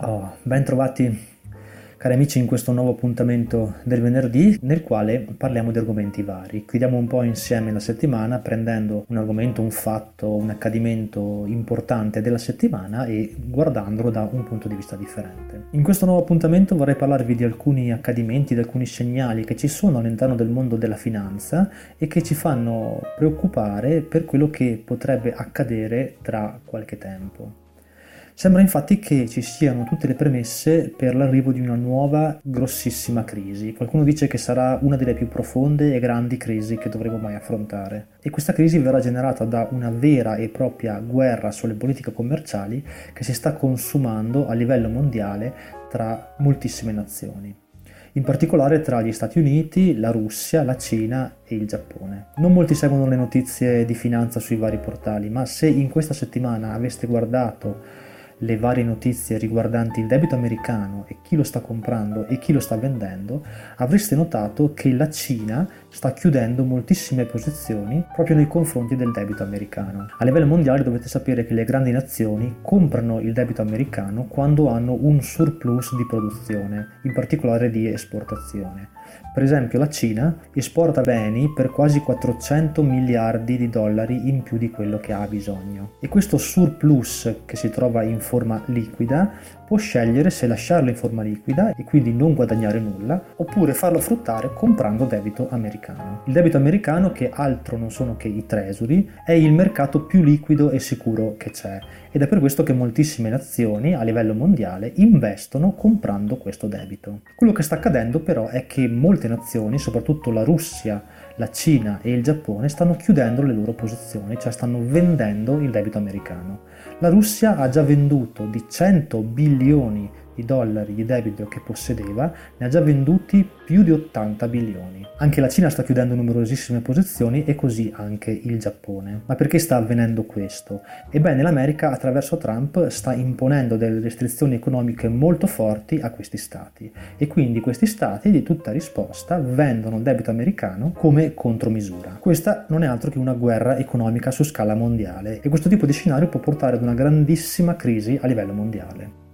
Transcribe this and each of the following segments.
Oh, ben trovati cari amici in questo nuovo appuntamento del venerdì nel quale parliamo di argomenti vari. Chiudiamo un po' insieme la settimana prendendo un argomento, un fatto, un accadimento importante della settimana e guardandolo da un punto di vista differente. In questo nuovo appuntamento vorrei parlarvi di alcuni accadimenti, di alcuni segnali che ci sono all'interno del mondo della finanza e che ci fanno preoccupare per quello che potrebbe accadere tra qualche tempo. Sembra infatti che ci siano tutte le premesse per l'arrivo di una nuova grossissima crisi. Qualcuno dice che sarà una delle più profonde e grandi crisi che dovremo mai affrontare. E questa crisi verrà generata da una vera e propria guerra sulle politiche commerciali che si sta consumando a livello mondiale tra moltissime nazioni in particolare tra gli Stati Uniti, la Russia, la Cina e il Giappone. Non molti seguono le notizie di finanza sui vari portali, ma se in questa settimana aveste guardato le varie notizie riguardanti il debito americano e chi lo sta comprando e chi lo sta vendendo, avreste notato che la Cina sta chiudendo moltissime posizioni proprio nei confronti del debito americano. A livello mondiale dovete sapere che le grandi nazioni comprano il debito americano quando hanno un surplus di produzione, in particolare di esportazione. Per esempio la Cina esporta beni per quasi 400 miliardi di dollari in più di quello che ha bisogno e questo surplus che si trova in forma liquida può scegliere se lasciarlo in forma liquida e quindi non guadagnare nulla oppure farlo fruttare comprando debito americano. Il debito americano che altro non sono che i treasury è il mercato più liquido e sicuro che c'è ed è per questo che moltissime nazioni a livello mondiale investono comprando questo debito. Quello che sta accadendo però è che molte nazioni, soprattutto la Russia, la Cina e il Giappone, stanno chiudendo le loro posizioni, cioè stanno vendendo il debito americano. La Russia ha già venduto di 100 bilioni i dollari di debito che possedeva, ne ha già venduti più di 80 bilioni. Anche la Cina sta chiudendo numerosissime posizioni e così anche il Giappone. Ma perché sta avvenendo questo? Ebbene, l'America attraverso Trump sta imponendo delle restrizioni economiche molto forti a questi stati e quindi questi stati di tutta risposta vendono il debito americano come contromisura. Questa non è altro che una guerra economica su scala mondiale e questo tipo di scenario può portare ad una grandissima crisi a livello mondiale.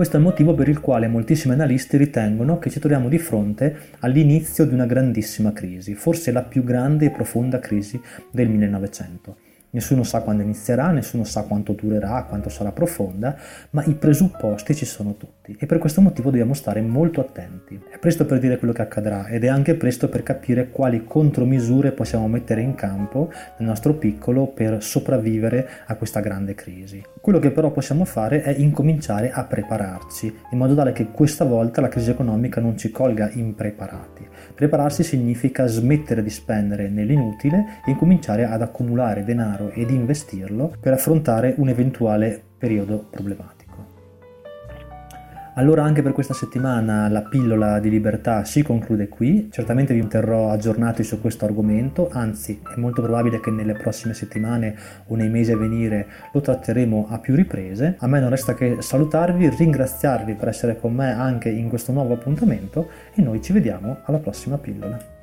Questo è il motivo per il quale moltissimi analisti ritengono che ci troviamo di fronte all'inizio di una grandissima crisi, forse la più grande e profonda crisi del 1900. Nessuno sa quando inizierà, nessuno sa quanto durerà, quanto sarà profonda, ma i presupposti ci sono tutti e per questo motivo dobbiamo stare molto attenti. È presto per dire quello che accadrà ed è anche presto per capire quali contromisure possiamo mettere in campo nel nostro piccolo per sopravvivere a questa grande crisi. Quello che però possiamo fare è incominciare a prepararci in modo tale che questa volta la crisi economica non ci colga impreparati. Prepararsi significa smettere di spendere nell'inutile e incominciare ad accumulare denaro denaro ed investirlo per affrontare un eventuale periodo problematico. Allora anche per questa settimana la pillola di libertà si conclude qui, certamente vi terrò aggiornati su questo argomento, anzi è molto probabile che nelle prossime settimane o nei mesi a venire lo tratteremo a più riprese. A me non resta che salutarvi, ringraziarvi per essere con me anche in questo nuovo appuntamento e noi ci vediamo alla prossima pillola.